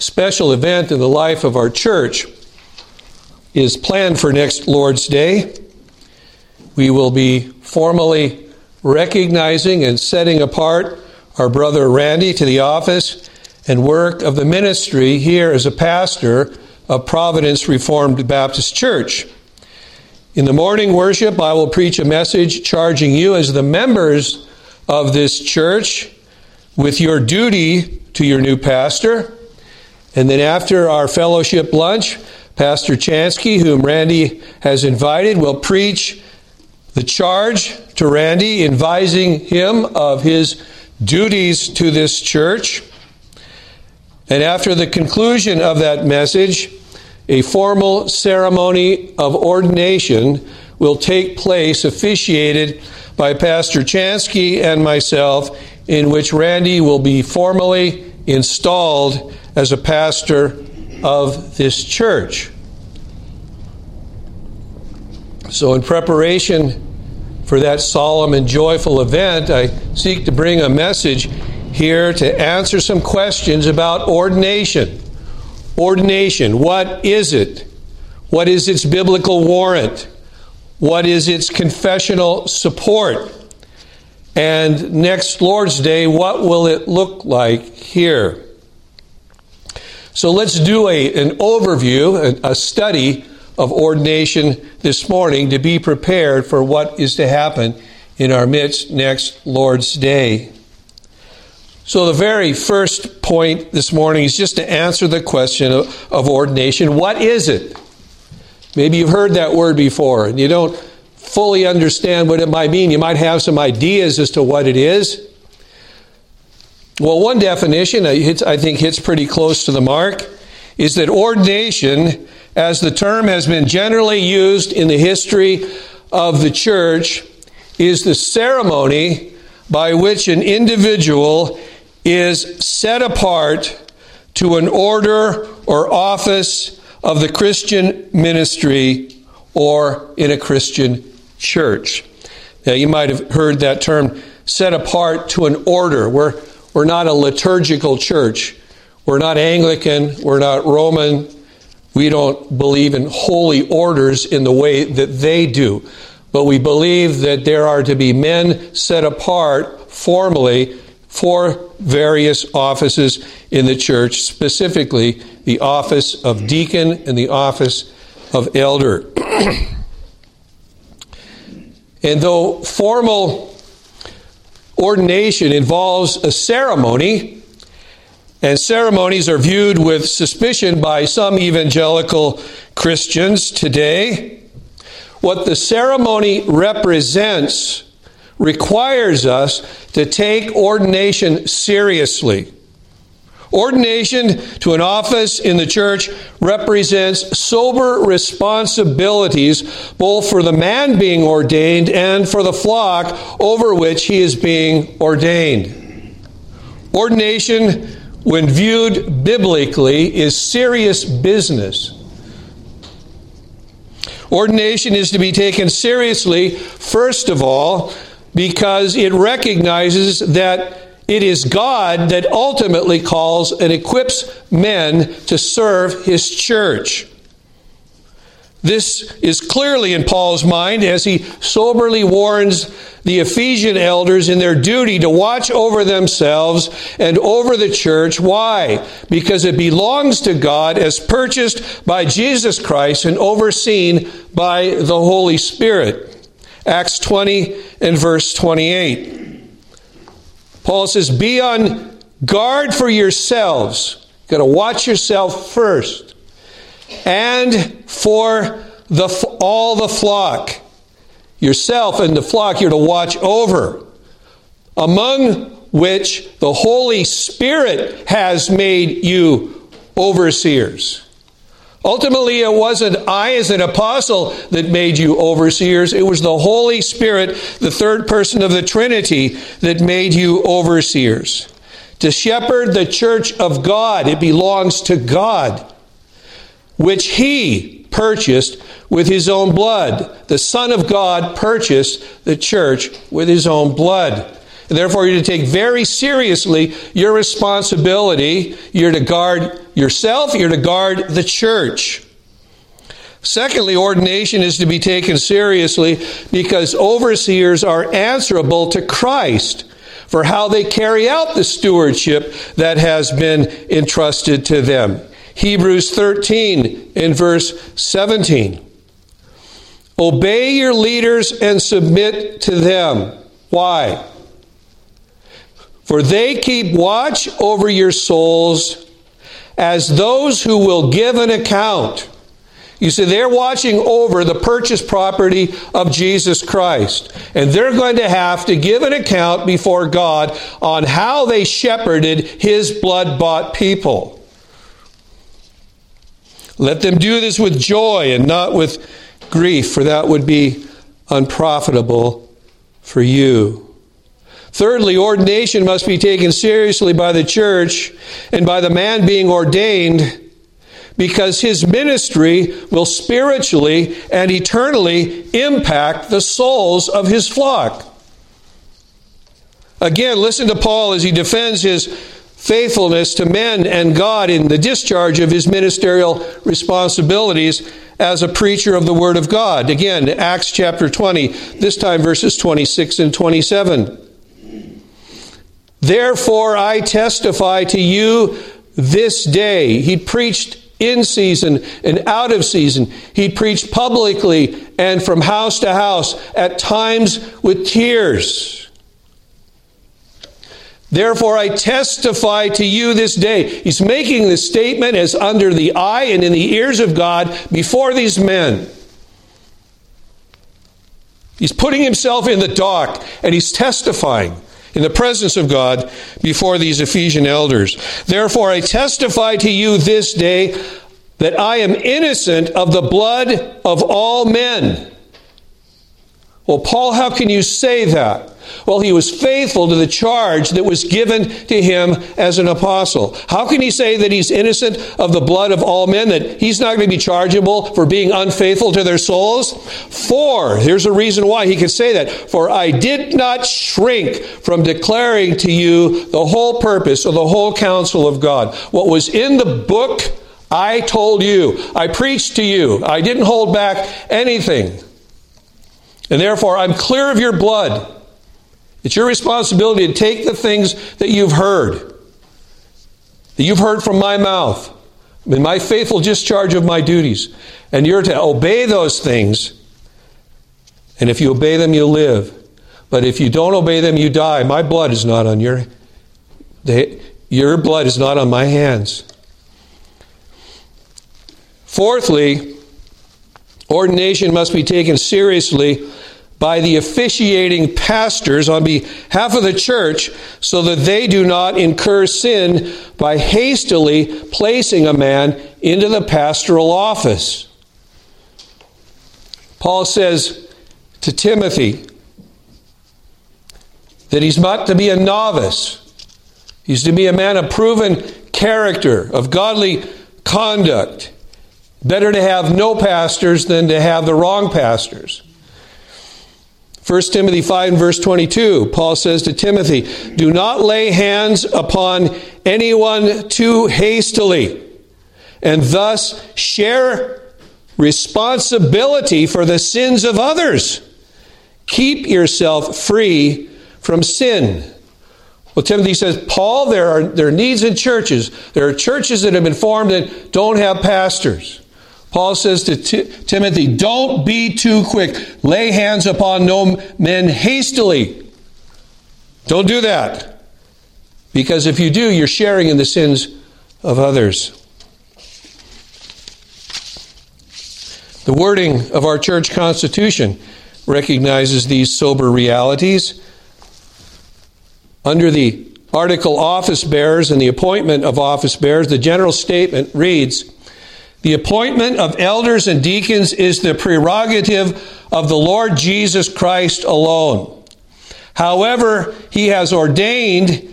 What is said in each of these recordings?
special event in the life of our church is planned for next Lord's Day. We will be formally recognizing and setting apart our brother Randy to the office and work of the ministry here as a pastor of Providence Reformed Baptist Church. In the morning worship, I will preach a message charging you as the members of this church with your duty to your new pastor. And then after our fellowship lunch, Pastor Chanski, whom Randy has invited, will preach the charge to Randy, advising him of his duties to this church. And after the conclusion of that message, a formal ceremony of ordination will take place, officiated by Pastor Chanski and myself, in which Randy will be formally installed as a pastor of this church. So, in preparation for that solemn and joyful event, I seek to bring a message here to answer some questions about ordination. Ordination, what is it? What is its biblical warrant? What is its confessional support? And next Lord's Day, what will it look like here? So let's do a, an overview, a, a study of ordination this morning to be prepared for what is to happen in our midst next Lord's Day. So, the very first point this morning is just to answer the question of, of, ordination. What is it? Maybe you've heard that word before and you don't fully understand what it might mean. You might have some ideas as to what it is. Well, one definition I think hits pretty close to the mark is that ordination as the term has been generally used in the history of the church, is the ceremony by which an individual is set apart to an order or office of the Christian ministry or in a Christian church. Now, you might have heard that term set apart to an order. We're, we're not a liturgical church. We're not Anglican. We're not Roman. We don't believe in holy orders in the way that they do, but we believe that there are to be men set apart formally for various offices in the church, specifically the office of deacon and the office of elder. and though formal ordination involves a ceremony, and ceremonies are viewed with suspicion by some evangelical Christians today. What the ceremony represents requires us to take ordination seriously. Ordination to an office in the church represents sober responsibilities both for the man being ordained and for the flock over which he is being ordained. Ordination when viewed biblically, is serious business. Ordination is to be taken seriously, first of all, because it recognizes that it is God that ultimately calls and equips men to serve his church. This is clearly in Paul's mind as he soberly warns the Ephesian elders in their duty to watch over themselves and over the church. Why? Because it belongs to God as purchased by Jesus Christ and overseen by the Holy Spirit. Acts 20 and verse 28. Paul says, Be on guard for yourselves. You've got to watch yourself first and for the, all the flock. Yourself and the flock you're to watch over, among which the Holy Spirit has made you overseers. Ultimately, it wasn't I as an apostle that made you overseers. It was the Holy Spirit, the third person of the Trinity, that made you overseers. To shepherd the church of God, it belongs to God which he purchased with his own blood. The Son of God purchased the church with his own blood. And therefore, you're to take very seriously your responsibility. You're to guard yourself, you're to guard the church. Secondly, ordination is to be taken seriously because overseers are answerable to Christ for how they carry out the stewardship that has been entrusted to them. Hebrews 13 in verse 17. Obey your leaders and submit to them. Why? For they keep watch over your souls as those who will give an account. You see, they're watching over the purchased property of Jesus Christ. And they're going to have to give an account before God on how they shepherded his blood bought people. Let them do this with joy and not with grief, for that would be unprofitable for you. Thirdly, ordination must be taken seriously by the church and by the man being ordained because his ministry will spiritually and eternally impact the souls of his flock. Again, listen to Paul as he defends his faithfulness to men and God in the discharge of his ministerial responsibilities as a preacher of the Word of God. Again, Acts chapter 20, this time verses 26 and 27. Therefore, I testify to you this day. He preached in season and out of season. He preached publicly and from house to house, at times with tears. Therefore, I testify to you this day. He's making this statement as under the eye and in the ears of God before these men. He's putting himself in the dock and he's testifying in the presence of God before these Ephesian elders. Therefore, I testify to you this day that I am innocent of the blood of all men. Well, Paul, how can you say that? Well, he was faithful to the charge that was given to him as an apostle. How can he say that he's innocent of the blood of all men, that he's not going to be chargeable for being unfaithful to their souls? For, here's a reason why he could say that. For I did not shrink from declaring to you the whole purpose of the whole counsel of God. What was in the book, I told you. I preached to you. I didn't hold back anything. And therefore, I'm clear of your blood. It's your responsibility to take the things that you've heard, that you've heard from my mouth, in my faithful discharge of my duties, and you're to obey those things. And if you obey them, you live. But if you don't obey them, you die. My blood is not on your they, your blood is not on my hands. Fourthly, ordination must be taken seriously by the officiating pastors on behalf of the church so that they do not incur sin by hastily placing a man into the pastoral office. Paul says to Timothy that he's not to be a novice. He's to be a man of proven character, of godly conduct. Better to have no pastors than to have the wrong pastors. 1 Timothy 5 and verse 22, Paul says to Timothy, Do not lay hands upon anyone too hastily, and thus share responsibility for the sins of others. Keep yourself free from sin. Well, Timothy says, Paul, there are, there are needs in churches. There are churches that have been formed that don't have pastors. Paul says to T- Timothy, Don't be too quick. Lay hands upon no men hastily. Don't do that. Because if you do, you're sharing in the sins of others. The wording of our church constitution recognizes these sober realities. Under the article office bearers and the appointment of office bearers, the general statement reads the appointment of elders and deacons is the prerogative of the Lord Jesus Christ alone. However, he has ordained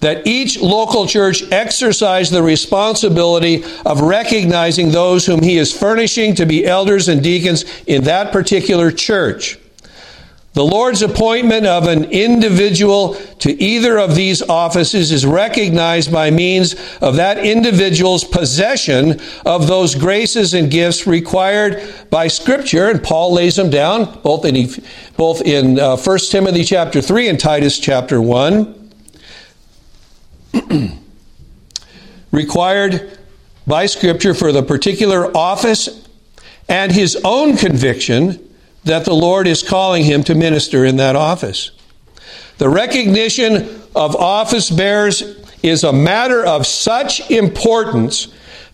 that each local church exercise the responsibility of recognizing those whom he is furnishing to be elders and deacons in that particular church. The Lord's appointment of an individual to either of these offices is recognized by means of that individual's possession of those graces and gifts required by Scripture, and Paul lays them down both in both in uh, 1 Timothy chapter 3 and Titus chapter 1. required by Scripture for the particular office and his own conviction that the Lord is calling him to minister in that office. The recognition of office bearers is a matter of such importance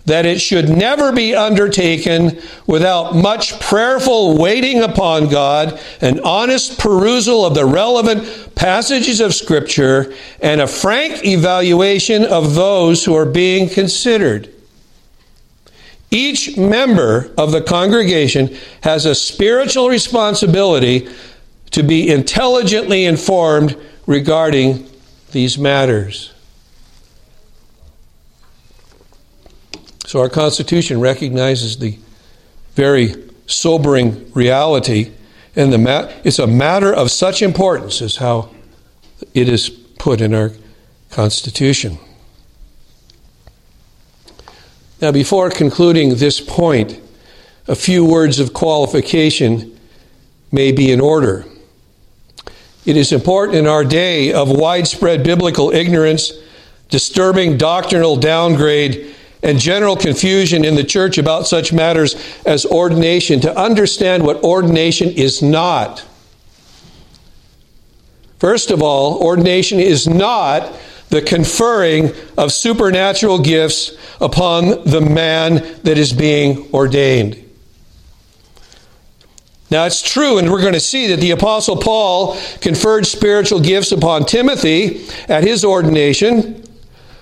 that it should never be undertaken without much prayerful waiting upon God, an honest perusal of the relevant passages of Scripture, and a frank evaluation of those who are being considered. Each member of the congregation has a spiritual responsibility to be intelligently informed regarding these matters. So, our Constitution recognizes the very sobering reality, and the ma- it's a matter of such importance, as how it is put in our Constitution. Now, before concluding this point, a few words of qualification may be in order. It is important in our day of widespread biblical ignorance, disturbing doctrinal downgrade, and general confusion in the church about such matters as ordination to understand what ordination is not. First of all, ordination is not the conferring of supernatural gifts upon the man that is being ordained. Now, it's true, and we're going to see that the Apostle Paul conferred spiritual gifts upon Timothy at his ordination,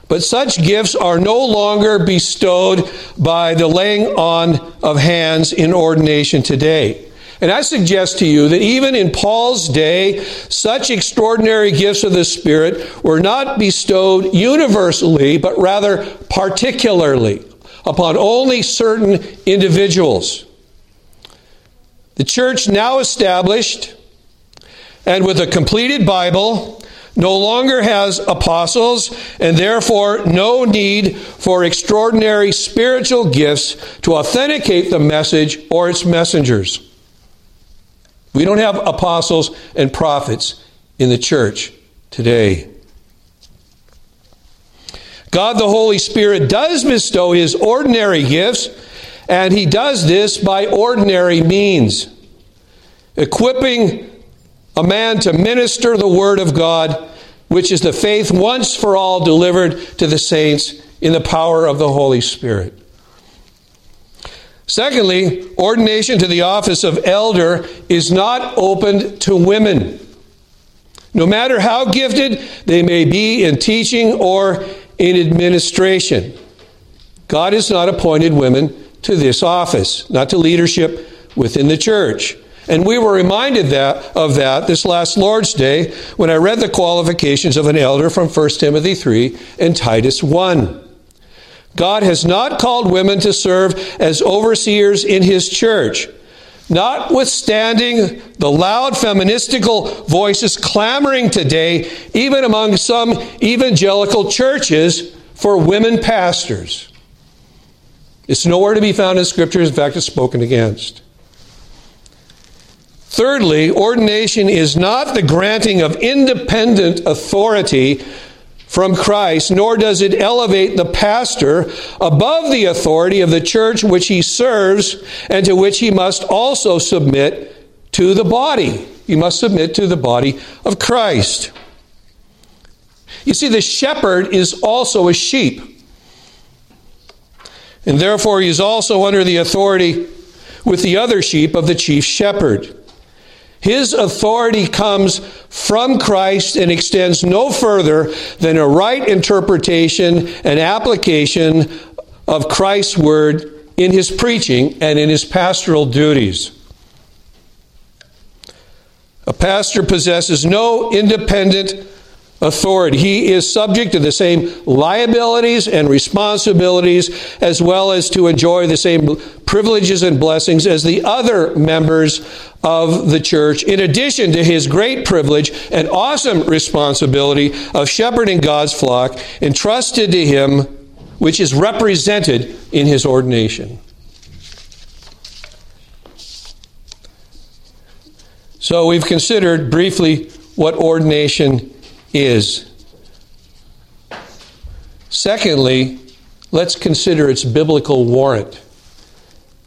but such gifts are no longer bestowed by the laying on of hands in ordination today. And I suggest to you that even in Paul's day, such extraordinary gifts of the Spirit were not bestowed universally, but rather particularly upon only certain individuals. The church now established and with a completed Bible no longer has apostles and therefore no need for extraordinary spiritual gifts to authenticate the message or its messengers. We don't have apostles and prophets in the church today. God the Holy Spirit does bestow his ordinary gifts, and he does this by ordinary means, equipping a man to minister the Word of God, which is the faith once for all delivered to the saints in the power of the Holy Spirit. Secondly, ordination to the office of elder is not open to women. No matter how gifted they may be in teaching or in administration, God has not appointed women to this office, not to leadership within the church. And we were reminded that, of that this last Lord's Day when I read the qualifications of an elder from 1 Timothy 3 and Titus 1. God has not called women to serve as overseers in his church. Notwithstanding the loud feministical voices clamoring today, even among some evangelical churches, for women pastors. It's nowhere to be found in Scripture. In fact, it's spoken against. Thirdly, ordination is not the granting of independent authority from Christ, nor does it elevate the pastor above the authority of the church which he serves and to which he must also submit to the body. He must submit to the body of Christ. You see, the shepherd is also a sheep. And therefore, he is also under the authority with the other sheep of the chief shepherd. His authority comes from Christ and extends no further than a right interpretation and application of Christ's word in his preaching and in his pastoral duties. A pastor possesses no independent authority. He is subject to the same liabilities and responsibilities as well as to enjoy the same privileges and blessings as the other members of the church, in addition to his great privilege and awesome responsibility of shepherding God's flock entrusted to him, which is represented in his ordination. So we've considered briefly what ordination is. Secondly, let's consider its biblical warrant.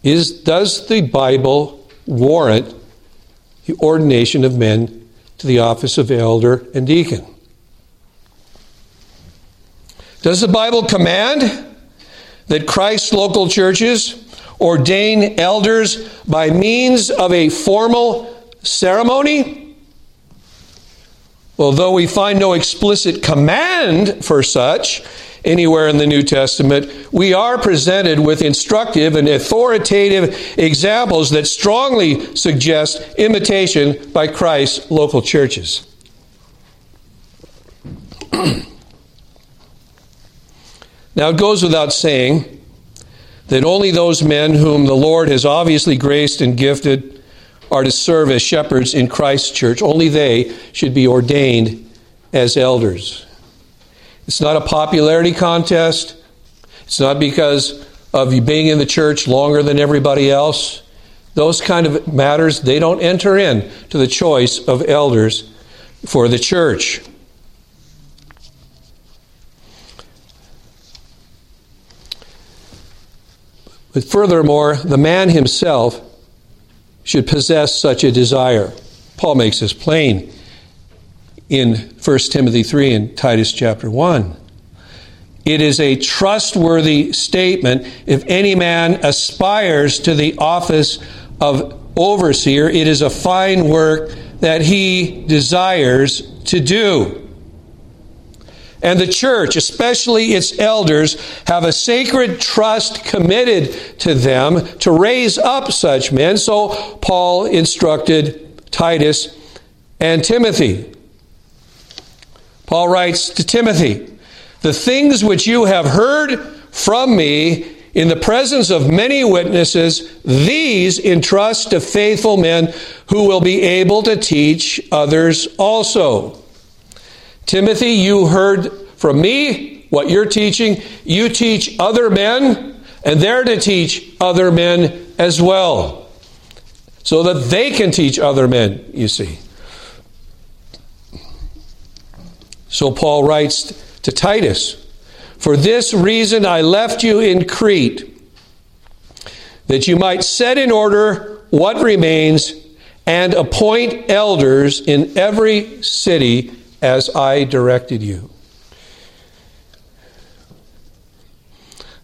Is, does the Bible warrant the ordination of men to the office of elder and deacon? Does the Bible command that Christ's local churches ordain elders by means of a formal ceremony? Although we find no explicit command for such anywhere in the New Testament, we are presented with instructive and authoritative examples that strongly suggest imitation by Christ's local churches. now, it goes without saying that only those men whom the Lord has obviously graced and gifted are to serve as shepherds in Christ's church. Only they should be ordained as elders. It's not a popularity contest. It's not because of you being in the church longer than everybody else. Those kind of matters, they don't enter in to the choice of elders for the church. But furthermore, the man himself should possess such a desire. Paul makes this plain in 1 Timothy 3 and Titus chapter 1. It is a trustworthy statement if any man aspires to the office of overseer, it is a fine work that he desires to do. And the church, especially its elders, have a sacred trust committed to them to raise up such men. So Paul instructed Titus and Timothy. Paul writes to Timothy, The things which you have heard from me in the presence of many witnesses, these entrust to faithful men who will be able to teach others also. Timothy, you heard from me what you're teaching. You teach other men, and they're to teach other men as well. So that they can teach other men, you see. So Paul writes to Titus For this reason I left you in Crete, that you might set in order what remains and appoint elders in every city as I directed you.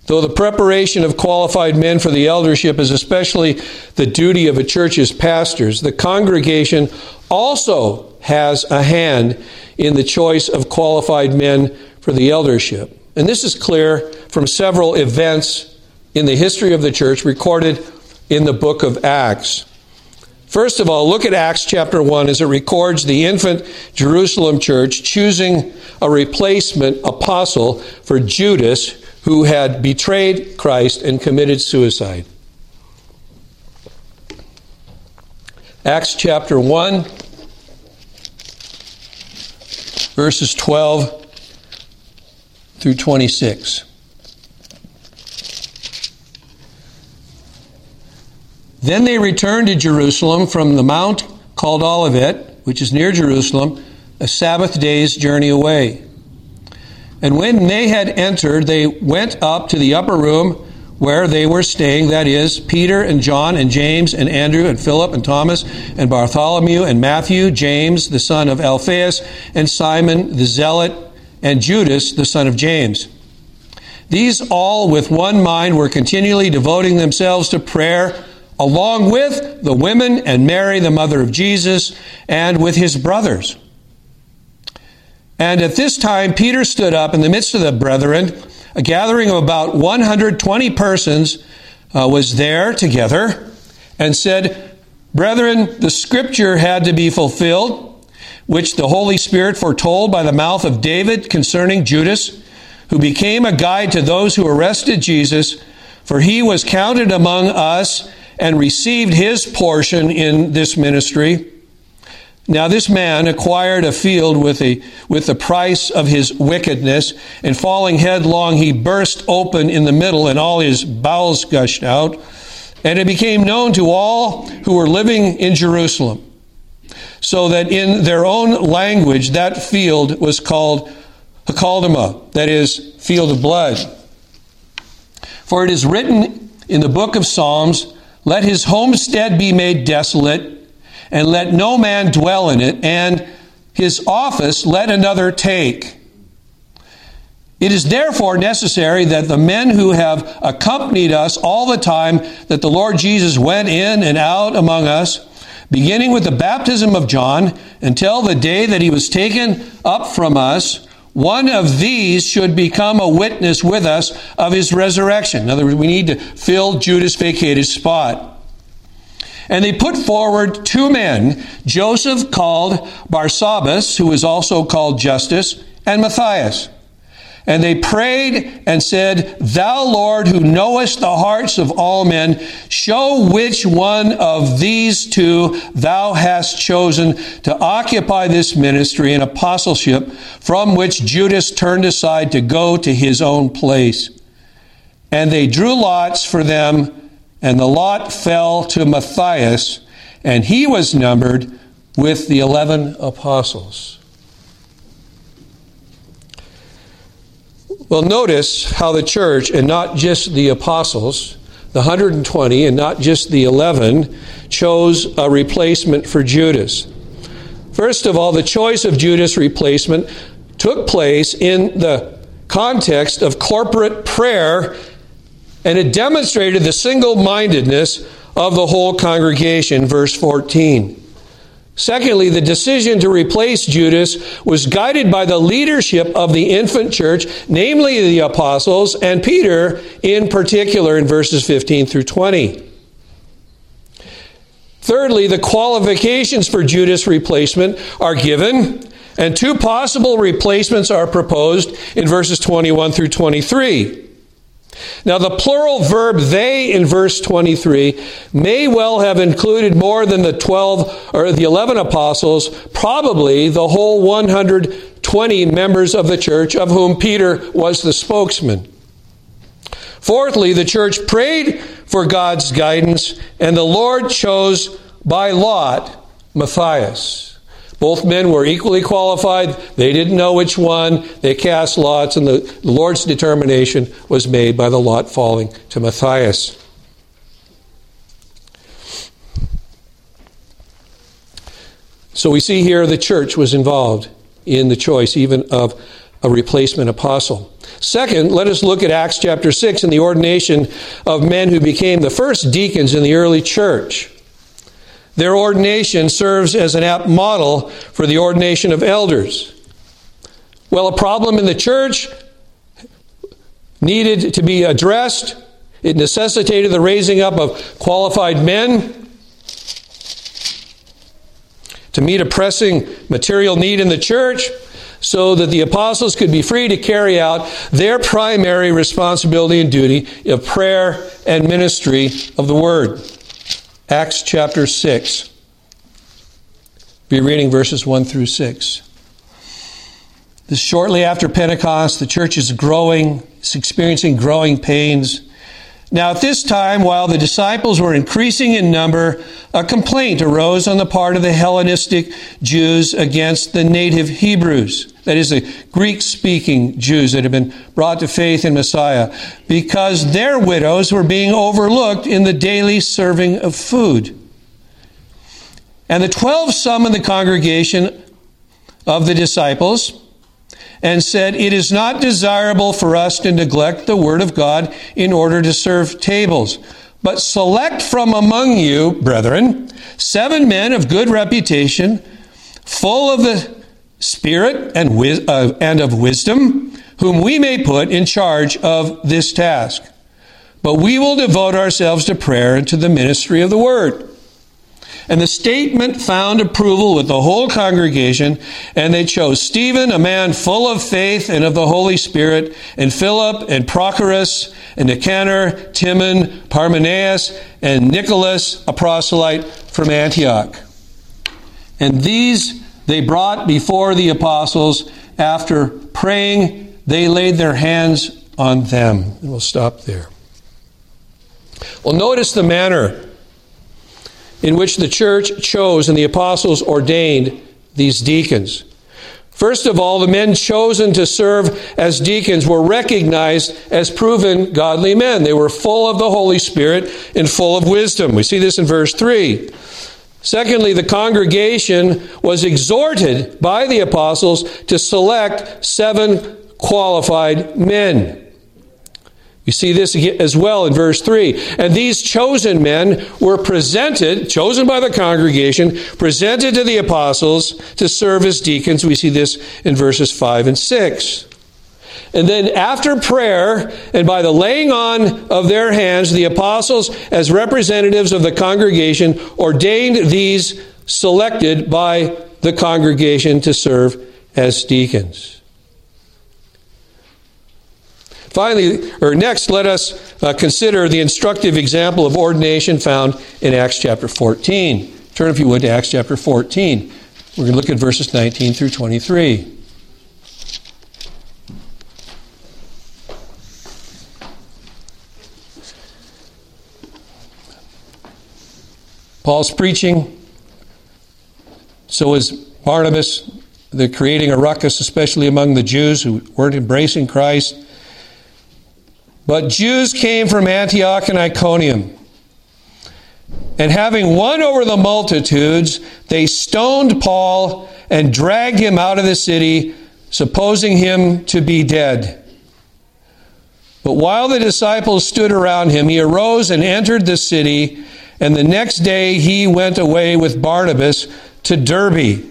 Though the preparation of qualified men for the eldership is especially the duty of a church's pastors, the congregation also has a hand in the choice of qualified men for the eldership. And this is clear from several events in the history of the church recorded in the book of Acts. First of all, look at Acts chapter 1 as it records the infant Jerusalem church choosing a replacement apostle for Judas, who had betrayed Christ and committed suicide. Acts chapter 1, verses 12 through 26. Then they returned to Jerusalem from the mount called Olivet, which is near Jerusalem, a Sabbath day's journey away. And when they had entered, they went up to the upper room where they were staying that is, Peter and John and James and Andrew and Philip and Thomas and Bartholomew and Matthew, James, the son of Alphaeus, and Simon the Zealot, and Judas, the son of James. These all, with one mind, were continually devoting themselves to prayer along with the women and Mary, the mother of Jesus, and with his brothers. And at this time, Peter stood up in the midst of the brethren. A gathering of about 120 persons uh, was there together and said, Brethren, the scripture had to be fulfilled which the Holy Spirit foretold by the mouth of David concerning Judas, who became a guide to those who arrested Jesus, for he was counted among us and received his portion in this ministry. Now this man acquired a field with, a, with the price of his wickedness, and falling headlong, he burst open in the middle, and all his bowels gushed out. And it became known to all who were living in Jerusalem, so that in their own language that field was called Hakeldama, that is, field of blood. For it is written in the book of Psalms, Let his homestead be made desolate and let no man dwell in it, and his office let another take. It is therefore necessary that the men who have accompanied us all the time that the Lord Jesus went in and out among us, beginning with the baptism of John until the day that he was taken up from us, one of these should become a witness with us of his resurrection. In other words, we need to fill Judas' vacated spot. And they put forward two men, Joseph called Barsabbas, who is also called Justus, and Matthias. And they prayed and said, Thou, Lord, who knowest the hearts of all men, show which one of these two thou hast chosen to occupy this ministry and apostleship from which Judas turned aside to go to his own place. And they drew lots for them and the lot fell to Matthias, and he was numbered with the eleven apostles. Well, notice how the church, and not just the apostles, the 120, and not just the 11, chose a replacement for Judas. First of all, the choice of Judas' replacement took place in the context of corporate prayer and it demonstrated the single mindedness of the whole congregation, verse 14. Secondly, the decision to replace Judas was guided by the leadership of the infant church, namely the apostles, and Peter in particular in verses 15 through 20. Thirdly, the qualifications for Judas' replacement are given, and two possible replacements are proposed in verses 21 through 23. Now, the plural verb they in verse 23 may well have included more than the 12 or the 11 apostles, probably the whole 120 members of the church, of whom Peter was the spokesman. Fourthly, the church prayed for God's guidance, and the Lord chose by lot Matthias. Both men were equally qualified. They didn't know which one. They cast lots, and the Lord's determination was made by the lot falling to Matthias. So we see here the church was involved in the choice even of a replacement apostle. Second, let us look at Acts chapter 6 and the ordination of men who became the first deacons in the early church. Their ordination serves as an apt model for the ordination of elders. Well, a problem in the church needed to be addressed. It necessitated the raising up of qualified men to meet a pressing material need in the church so that the apostles could be free to carry out their primary responsibility and duty of prayer and ministry of the word. Acts chapter 6. Be reading verses 1 through 6. This shortly after Pentecost, the church is growing, it's experiencing growing pains. Now, at this time, while the disciples were increasing in number, a complaint arose on the part of the Hellenistic Jews against the native Hebrews, that is, the Greek speaking Jews that had been brought to faith in Messiah, because their widows were being overlooked in the daily serving of food. And the twelve summoned the congregation of the disciples and said, It is not desirable for us to neglect the word of God in order to serve tables. But select from among you, brethren, seven men of good reputation, full of the Spirit and, uh, and of wisdom, whom we may put in charge of this task. But we will devote ourselves to prayer and to the ministry of the word. And the statement found approval with the whole congregation, and they chose Stephen, a man full of faith and of the Holy Spirit, and Philip, and Prochorus, and Nicanor, Timon, Parmenas, and Nicholas, a proselyte from Antioch. And these they brought before the apostles. After praying, they laid their hands on them. And we'll stop there. Well, notice the manner in which the church chose and the apostles ordained these deacons. First of all, the men chosen to serve as deacons were recognized as proven godly men. They were full of the Holy Spirit and full of wisdom. We see this in verse 3. Secondly, the congregation was exhorted by the apostles to select seven qualified men. You see this as well in verse 3. And these chosen men were presented, chosen by the congregation, presented to the apostles to serve as deacons. We see this in verses 5 and 6. And then after prayer and by the laying on of their hands, the apostles, as representatives of the congregation, ordained these selected by the congregation to serve as deacons. Finally, or next, let us uh, consider the instructive example of ordination found in Acts chapter 14. Turn, if you would, to Acts chapter 14. We're going to look at verses 19 through 23. Paul's preaching. So is Barnabas. They're creating a ruckus, especially among the Jews who weren't embracing Christ. But Jews came from Antioch and Iconium. And having won over the multitudes, they stoned Paul and dragged him out of the city, supposing him to be dead. But while the disciples stood around him, he arose and entered the city, and the next day he went away with Barnabas to Derbe.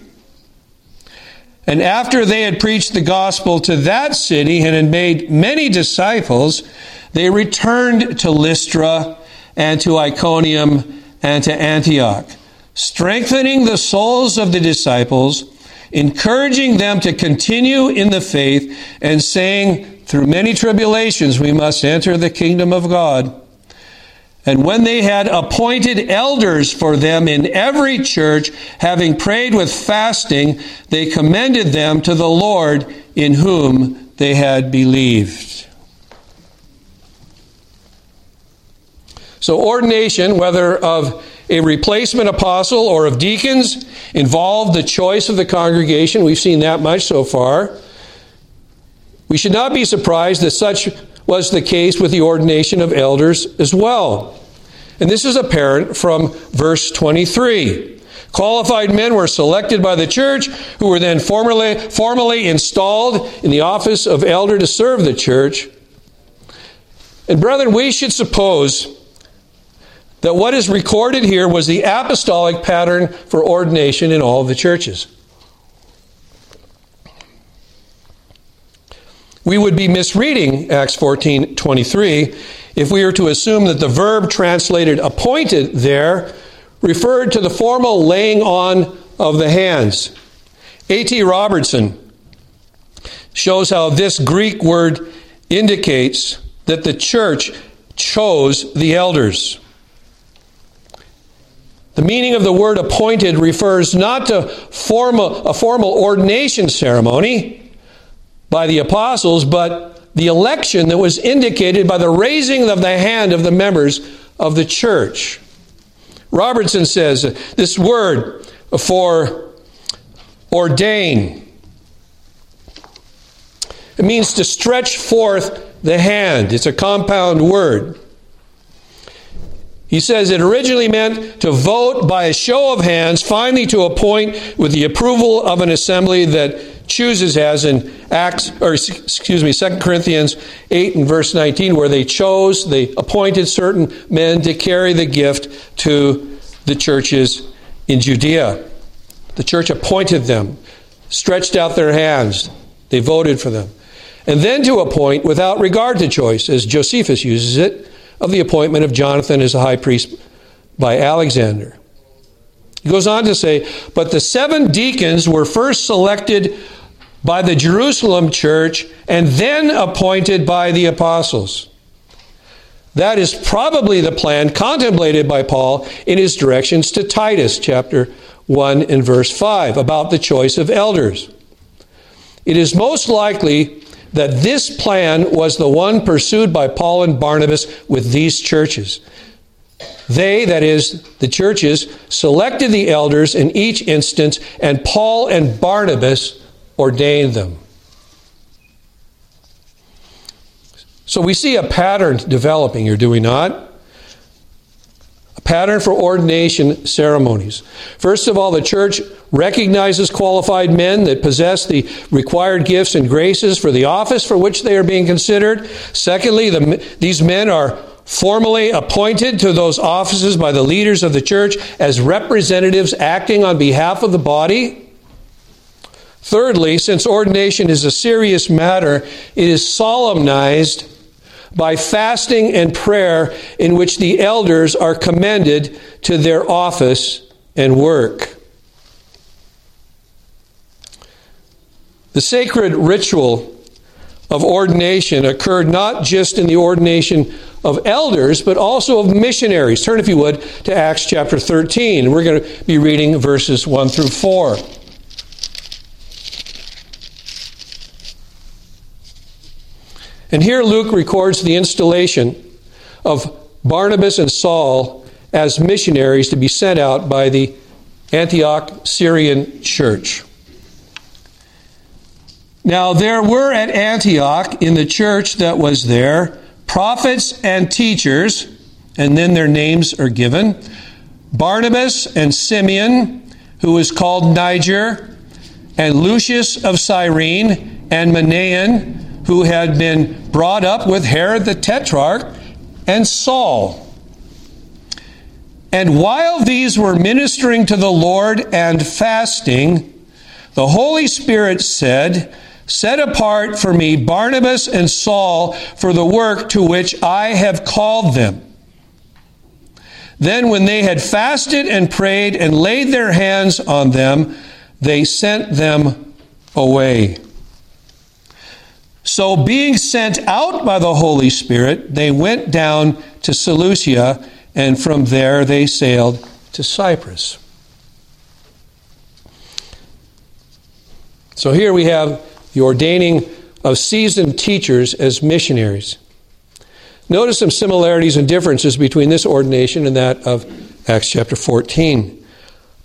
And after they had preached the gospel to that city and had made many disciples, they returned to Lystra and to Iconium and to Antioch, strengthening the souls of the disciples, encouraging them to continue in the faith, and saying, Through many tribulations we must enter the kingdom of God. And when they had appointed elders for them in every church, having prayed with fasting, they commended them to the Lord in whom they had believed. So, ordination, whether of a replacement apostle or of deacons, involved the choice of the congregation. We've seen that much so far. We should not be surprised that such was the case with the ordination of elders as well. And this is apparent from verse 23. Qualified men were selected by the church, who were then formally, formally installed in the office of elder to serve the church. And brethren, we should suppose that what is recorded here was the apostolic pattern for ordination in all of the churches. We would be misreading Acts 14 23 if we were to assume that the verb translated appointed there referred to the formal laying on of the hands. A.T. Robertson shows how this Greek word indicates that the church chose the elders. The meaning of the word appointed refers not to formal, a formal ordination ceremony by the apostles, but the election that was indicated by the raising of the hand of the members of the church. Robertson says this word for ordain it means to stretch forth the hand. It's a compound word. He says it originally meant to vote by a show of hands, finally to appoint with the approval of an assembly that chooses as in Acts or excuse me 2 Corinthians 8 and verse 19 where they chose they appointed certain men to carry the gift to the churches in Judea. The church appointed them, stretched out their hands. They voted for them. And then to appoint without regard to choice as Josephus uses it of the appointment of Jonathan as a high priest by Alexander. He goes on to say, But the seven deacons were first selected by the Jerusalem church and then appointed by the apostles. That is probably the plan contemplated by Paul in his directions to Titus, chapter 1 and verse 5, about the choice of elders. It is most likely that this plan was the one pursued by Paul and Barnabas with these churches. They, that is, the churches, selected the elders in each instance, and Paul and Barnabas ordained them. So we see a pattern developing here, do we not? Pattern for ordination ceremonies. First of all, the church recognizes qualified men that possess the required gifts and graces for the office for which they are being considered. Secondly, the, these men are formally appointed to those offices by the leaders of the church as representatives acting on behalf of the body. Thirdly, since ordination is a serious matter, it is solemnized by fasting and prayer in which the elders are commended to their office and work. The sacred ritual of ordination occurred not just in the ordination of elders, but also of missionaries. Turn, if you would, to Acts chapter 13. We're going to be reading verses 1 through 4. And here Luke records the installation of Barnabas and Saul as missionaries to be sent out by the Antioch Syrian church. Now, there were at Antioch in the church that was there prophets and teachers, and then their names are given Barnabas and Simeon, who was called Niger, and Lucius of Cyrene, and Manaen, who had been brought up with Herod the Tetrarch, and Saul. And while these were ministering to the Lord and fasting, the Holy Spirit said, Set apart for me Barnabas and Saul for the work to which I have called them. Then, when they had fasted and prayed and laid their hands on them, they sent them away. So, being sent out by the Holy Spirit, they went down to Seleucia, and from there they sailed to Cyprus. So, here we have the ordaining of seasoned teachers as missionaries. Notice some similarities and differences between this ordination and that of Acts chapter 14.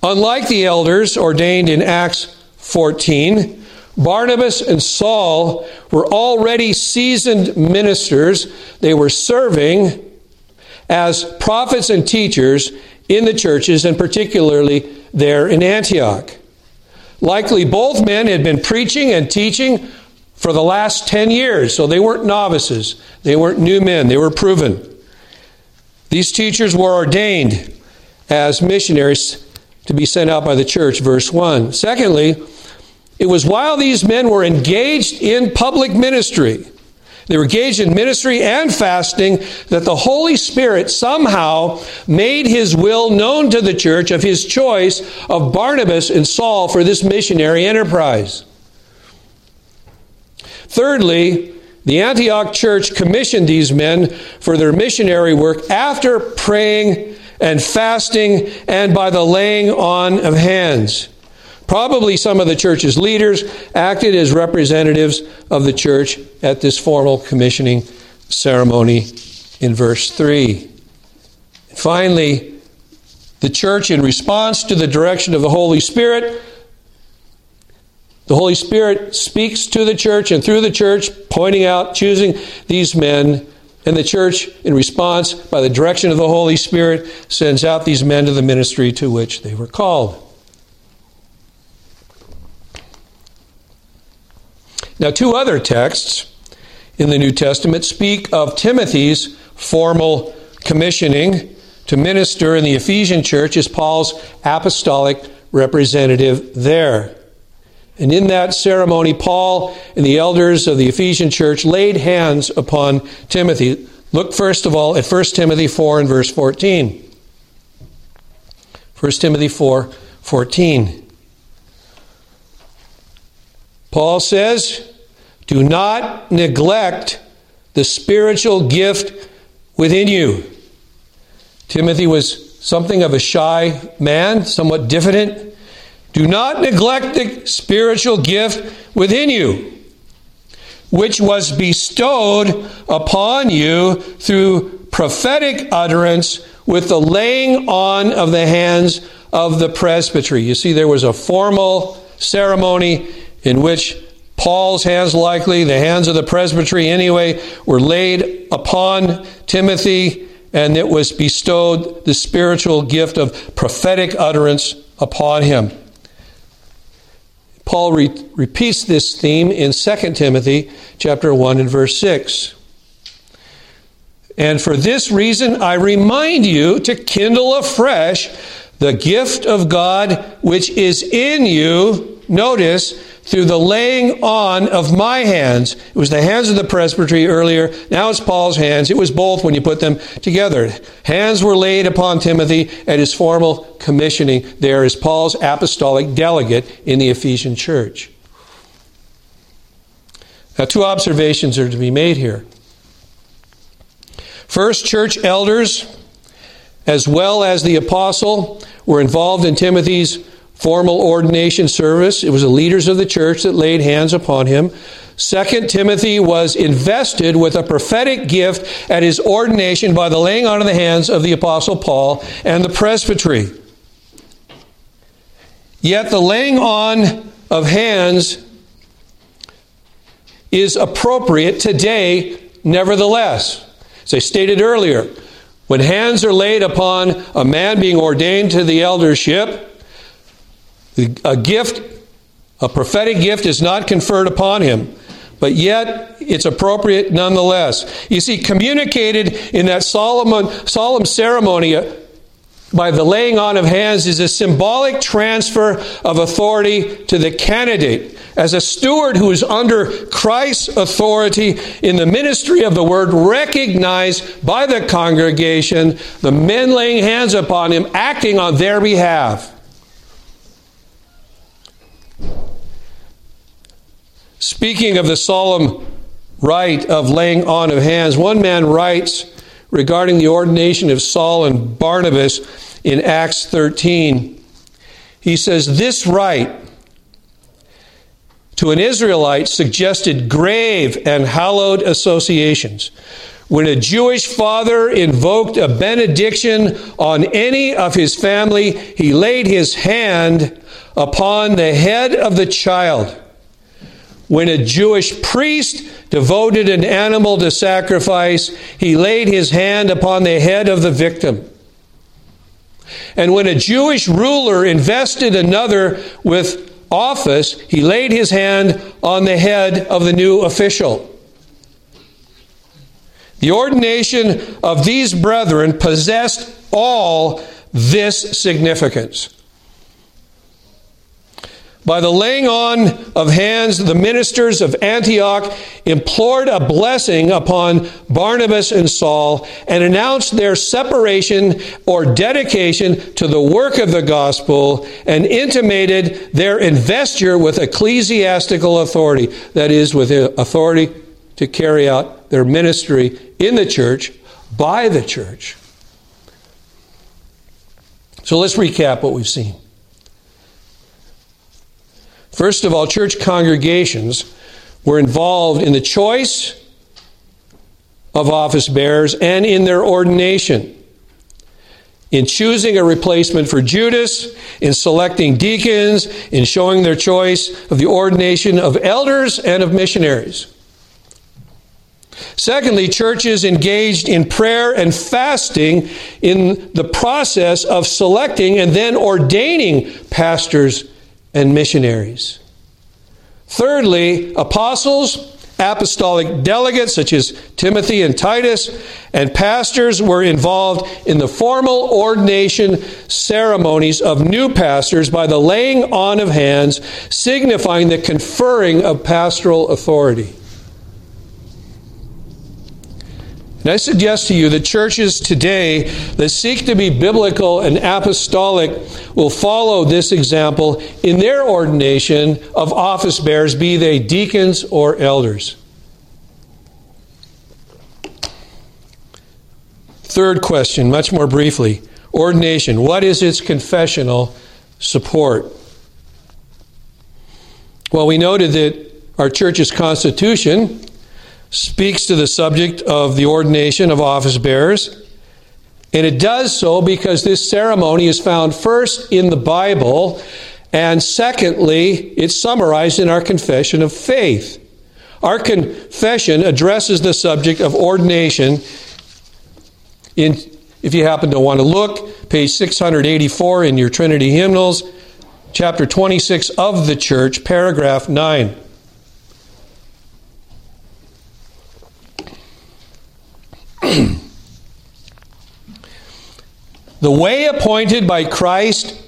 Unlike the elders ordained in Acts 14, Barnabas and Saul were already seasoned ministers. They were serving as prophets and teachers in the churches, and particularly there in Antioch. Likely both men had been preaching and teaching for the last 10 years, so they weren't novices. They weren't new men, they were proven. These teachers were ordained as missionaries to be sent out by the church, verse 1. Secondly, it was while these men were engaged in public ministry they were engaged in ministry and fasting that the Holy Spirit somehow made his will known to the church of his choice of Barnabas and Saul for this missionary enterprise. Thirdly, the Antioch church commissioned these men for their missionary work after praying and fasting and by the laying on of hands. Probably some of the church's leaders acted as representatives of the church at this formal commissioning ceremony in verse 3. Finally, the church, in response to the direction of the Holy Spirit, the Holy Spirit speaks to the church and through the church, pointing out, choosing these men. And the church, in response, by the direction of the Holy Spirit, sends out these men to the ministry to which they were called. Now, two other texts in the New Testament speak of Timothy's formal commissioning to minister in the Ephesian church as Paul's apostolic representative there. And in that ceremony, Paul and the elders of the Ephesian church laid hands upon Timothy. Look first of all at 1 Timothy 4 and verse 14. 1 Timothy 4 14. Paul says, Do not neglect the spiritual gift within you. Timothy was something of a shy man, somewhat diffident. Do not neglect the spiritual gift within you, which was bestowed upon you through prophetic utterance with the laying on of the hands of the presbytery. You see, there was a formal ceremony in which Paul's hands, likely, the hands of the presbytery anyway, were laid upon Timothy, and it was bestowed the spiritual gift of prophetic utterance upon him. Paul re- repeats this theme in 2 Timothy chapter 1 and verse 6. And for this reason I remind you to kindle afresh the gift of God which is in you, notice, through the laying on of my hands. It was the hands of the presbytery earlier. Now it's Paul's hands. It was both when you put them together. Hands were laid upon Timothy at his formal commissioning there as Paul's apostolic delegate in the Ephesian church. Now, two observations are to be made here. First, church elders as well as the apostle, were involved in Timothy's formal ordination service. It was the leaders of the church that laid hands upon him. Second, Timothy was invested with a prophetic gift at his ordination by the laying on of the hands of the apostle Paul and the presbytery. Yet the laying on of hands is appropriate today, nevertheless. As I stated earlier, when hands are laid upon a man being ordained to the eldership, a gift, a prophetic gift is not conferred upon him, but yet it's appropriate nonetheless. You see, communicated in that solemn, solemn ceremony uh, by the laying on of hands is a symbolic transfer of authority to the candidate. As a steward who is under Christ's authority in the ministry of the word, recognized by the congregation, the men laying hands upon him, acting on their behalf. Speaking of the solemn rite of laying on of hands, one man writes, regarding the ordination of Saul and Barnabas in Acts 13. He says, This rite to an Israelite suggested grave and hallowed associations. When a Jewish father invoked a benediction on any of his family, he laid his hand upon the head of the child. When a Jewish priest devoted an animal to sacrifice, he laid his hand upon the head of the victim. And when a Jewish ruler invested another with office, he laid his hand on the head of the new official. The ordination of these brethren possessed all this significance. By the laying on of hands, the ministers of Antioch implored a blessing upon Barnabas and Saul and announced their separation or dedication to the work of the gospel and intimated their investiture with ecclesiastical authority, that is, with authority to carry out their ministry in the church by the church. So let's recap what we've seen. First of all, church congregations were involved in the choice of office bearers and in their ordination. In choosing a replacement for Judas, in selecting deacons, in showing their choice of the ordination of elders and of missionaries. Secondly, churches engaged in prayer and fasting in the process of selecting and then ordaining pastors and missionaries. Thirdly, apostles, apostolic delegates such as Timothy and Titus, and pastors were involved in the formal ordination ceremonies of new pastors by the laying on of hands, signifying the conferring of pastoral authority. And I suggest to you that churches today that seek to be biblical and apostolic will follow this example in their ordination of office bearers, be they deacons or elders. Third question, much more briefly ordination. What is its confessional support? Well, we noted that our church's constitution speaks to the subject of the ordination of office bearers. And it does so because this ceremony is found first in the Bible, and secondly, it's summarized in our confession of faith. Our confession addresses the subject of ordination in if you happen to want to look, page 684 in your Trinity hymnals, chapter 26 of the church, paragraph 9. the way appointed by Christ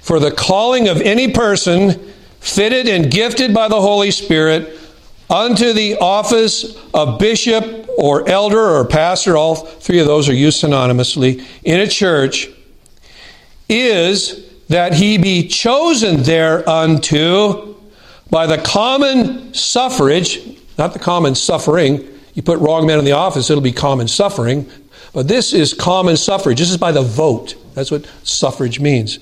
for the calling of any person fitted and gifted by the Holy Spirit unto the office of bishop or elder or pastor, all three of those are used synonymously, in a church, is that he be chosen thereunto by the common suffrage, not the common suffering. You put wrong men in the office, it'll be common suffering. But this is common suffrage. This is by the vote. That's what suffrage means.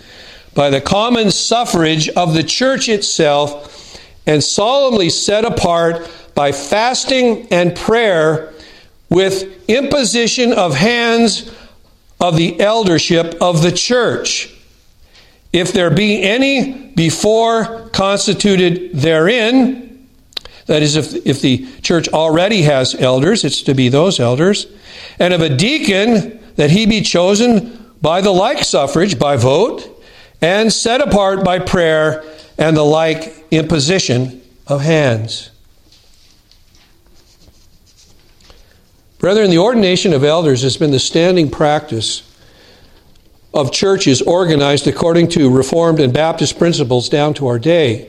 By the common suffrage of the church itself and solemnly set apart by fasting and prayer with imposition of hands of the eldership of the church. If there be any before constituted therein, that is, if, if the church already has elders, it's to be those elders, and of a deacon, that he be chosen by the like suffrage, by vote, and set apart by prayer and the like imposition of hands. Brethren, the ordination of elders has been the standing practice of churches organized according to Reformed and Baptist principles down to our day.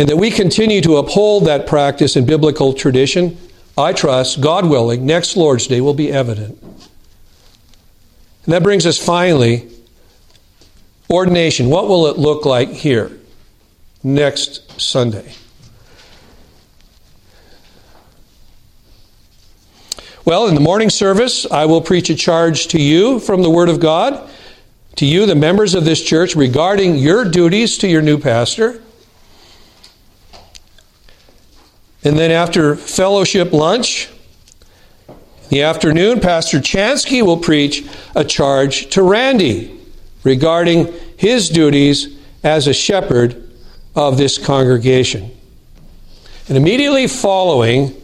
And that we continue to uphold that practice in biblical tradition, I trust, God willing, next Lord's Day will be evident. And that brings us finally ordination. What will it look like here? next Sunday. Well, in the morning service, I will preach a charge to you from the Word of God, to you, the members of this church, regarding your duties to your new pastor. And then after fellowship lunch, the afternoon, Pastor Chanski will preach a charge to Randy regarding his duties as a shepherd of this congregation. And immediately following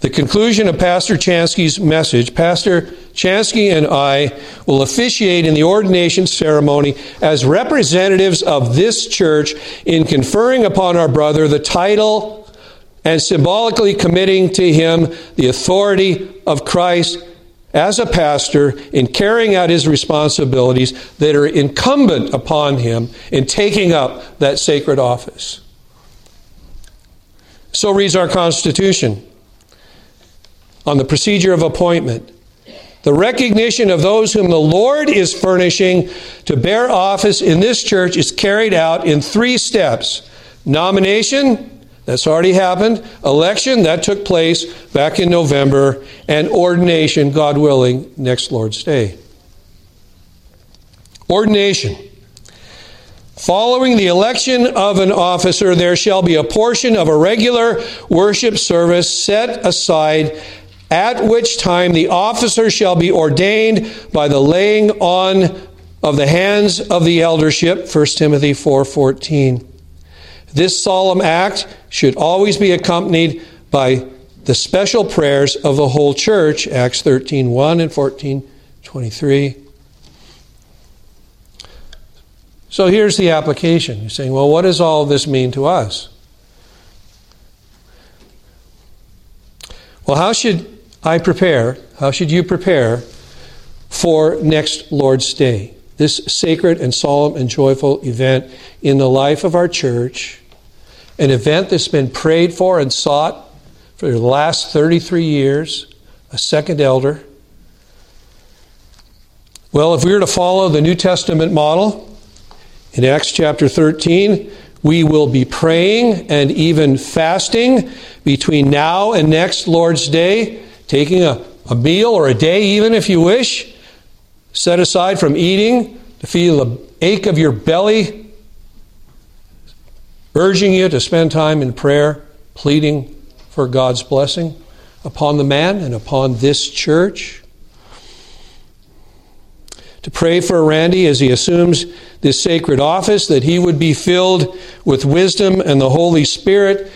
the conclusion of Pastor Chanski's message, Pastor Chanski and I will officiate in the ordination ceremony as representatives of this church in conferring upon our brother the title and symbolically committing to him the authority of Christ as a pastor in carrying out his responsibilities that are incumbent upon him in taking up that sacred office. So reads our Constitution on the procedure of appointment. The recognition of those whom the Lord is furnishing to bear office in this church is carried out in three steps nomination, that's already happened. Election, that took place back in November. And ordination, God willing, next Lord's Day. Ordination. Following the election of an officer, there shall be a portion of a regular worship service set aside, at which time the officer shall be ordained by the laying on of the hands of the eldership. 1 Timothy 4:14. This solemn act should always be accompanied by the special prayers of the whole church, Acts 13 1 and 14 23. So here's the application. You're saying, well, what does all this mean to us? Well, how should I prepare? How should you prepare for next Lord's Day? This sacred and solemn and joyful event in the life of our church an event that's been prayed for and sought for the last 33 years. a second elder. Well, if we were to follow the New Testament model in Acts chapter 13, we will be praying and even fasting between now and next Lord's Day, taking a, a meal or a day, even if you wish, set aside from eating to feel the ache of your belly, urging you to spend time in prayer, pleading for God's blessing upon the man and upon this church to pray for Randy as he assumes this sacred office, that he would be filled with wisdom and the Holy Spirit,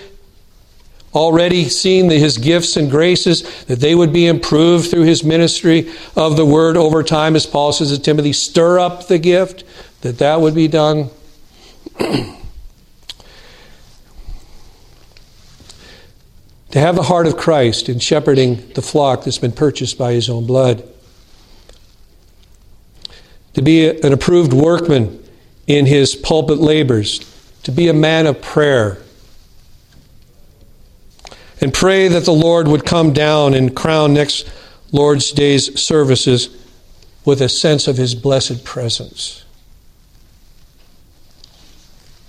already seeing his gifts and graces, that they would be improved through his ministry of the word over time, as Paul says to Timothy, stir up the gift, that that would be done. to have the heart of Christ in shepherding the flock that's been purchased by his own blood to be an approved workman in his pulpit labors, to be a man of prayer. And pray that the Lord would come down and crown next Lord's Day's services with a sense of his blessed presence.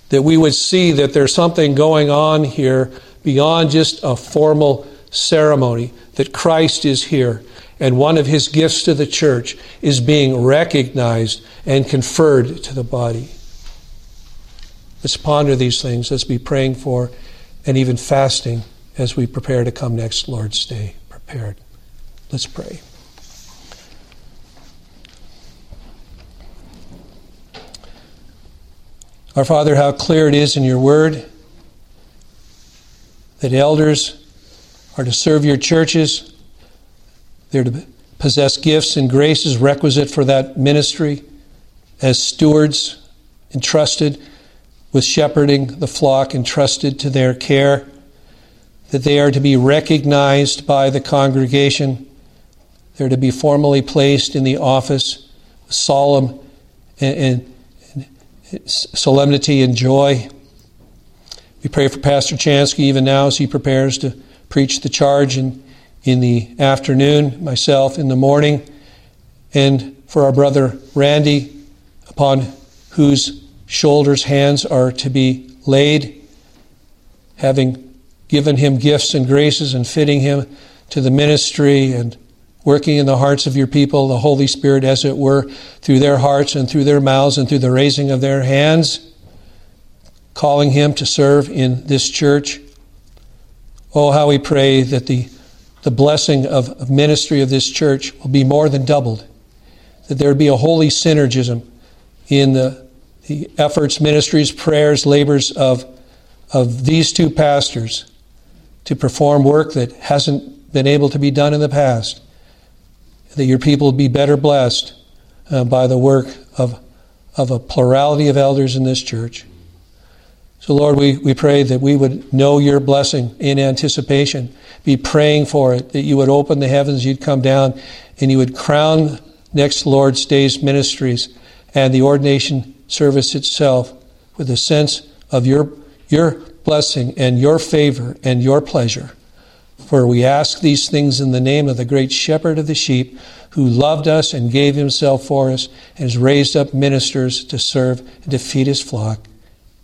That we would see that there's something going on here beyond just a formal ceremony, that Christ is here and one of his gifts to the church is being recognized and conferred to the body. Let's ponder these things. Let's be praying for and even fasting as we prepare to come next Lord's Day. Prepared. Let's pray. Our Father, how clear it is in your word that elders are to serve your churches they're to possess gifts and graces requisite for that ministry as stewards entrusted with shepherding the flock entrusted to their care, that they are to be recognized by the congregation, they're to be formally placed in the office, solemn and, and, and solemnity and joy. We pray for Pastor Chanski even now as he prepares to preach the charge in in the afternoon, myself in the morning, and for our brother Randy, upon whose shoulders hands are to be laid, having given him gifts and graces and fitting him to the ministry and working in the hearts of your people, the Holy Spirit, as it were, through their hearts and through their mouths and through the raising of their hands, calling him to serve in this church. Oh, how we pray that the the blessing of, ministry of this church will be more than doubled. That there would be a holy synergism in the, the efforts, ministries, prayers, labors of, of these two pastors to perform work that hasn't been able to be done in the past. That your people will be better blessed uh, by the work of, of a plurality of elders in this church. So, Lord, we, we pray that we would know your blessing in anticipation, be praying for it, that you would open the heavens, you'd come down, and you would crown next Lord's Day's ministries and the ordination service itself with a sense of your, your blessing and your favor and your pleasure. For we ask these things in the name of the great shepherd of the sheep who loved us and gave himself for us and has raised up ministers to serve and to feed his flock.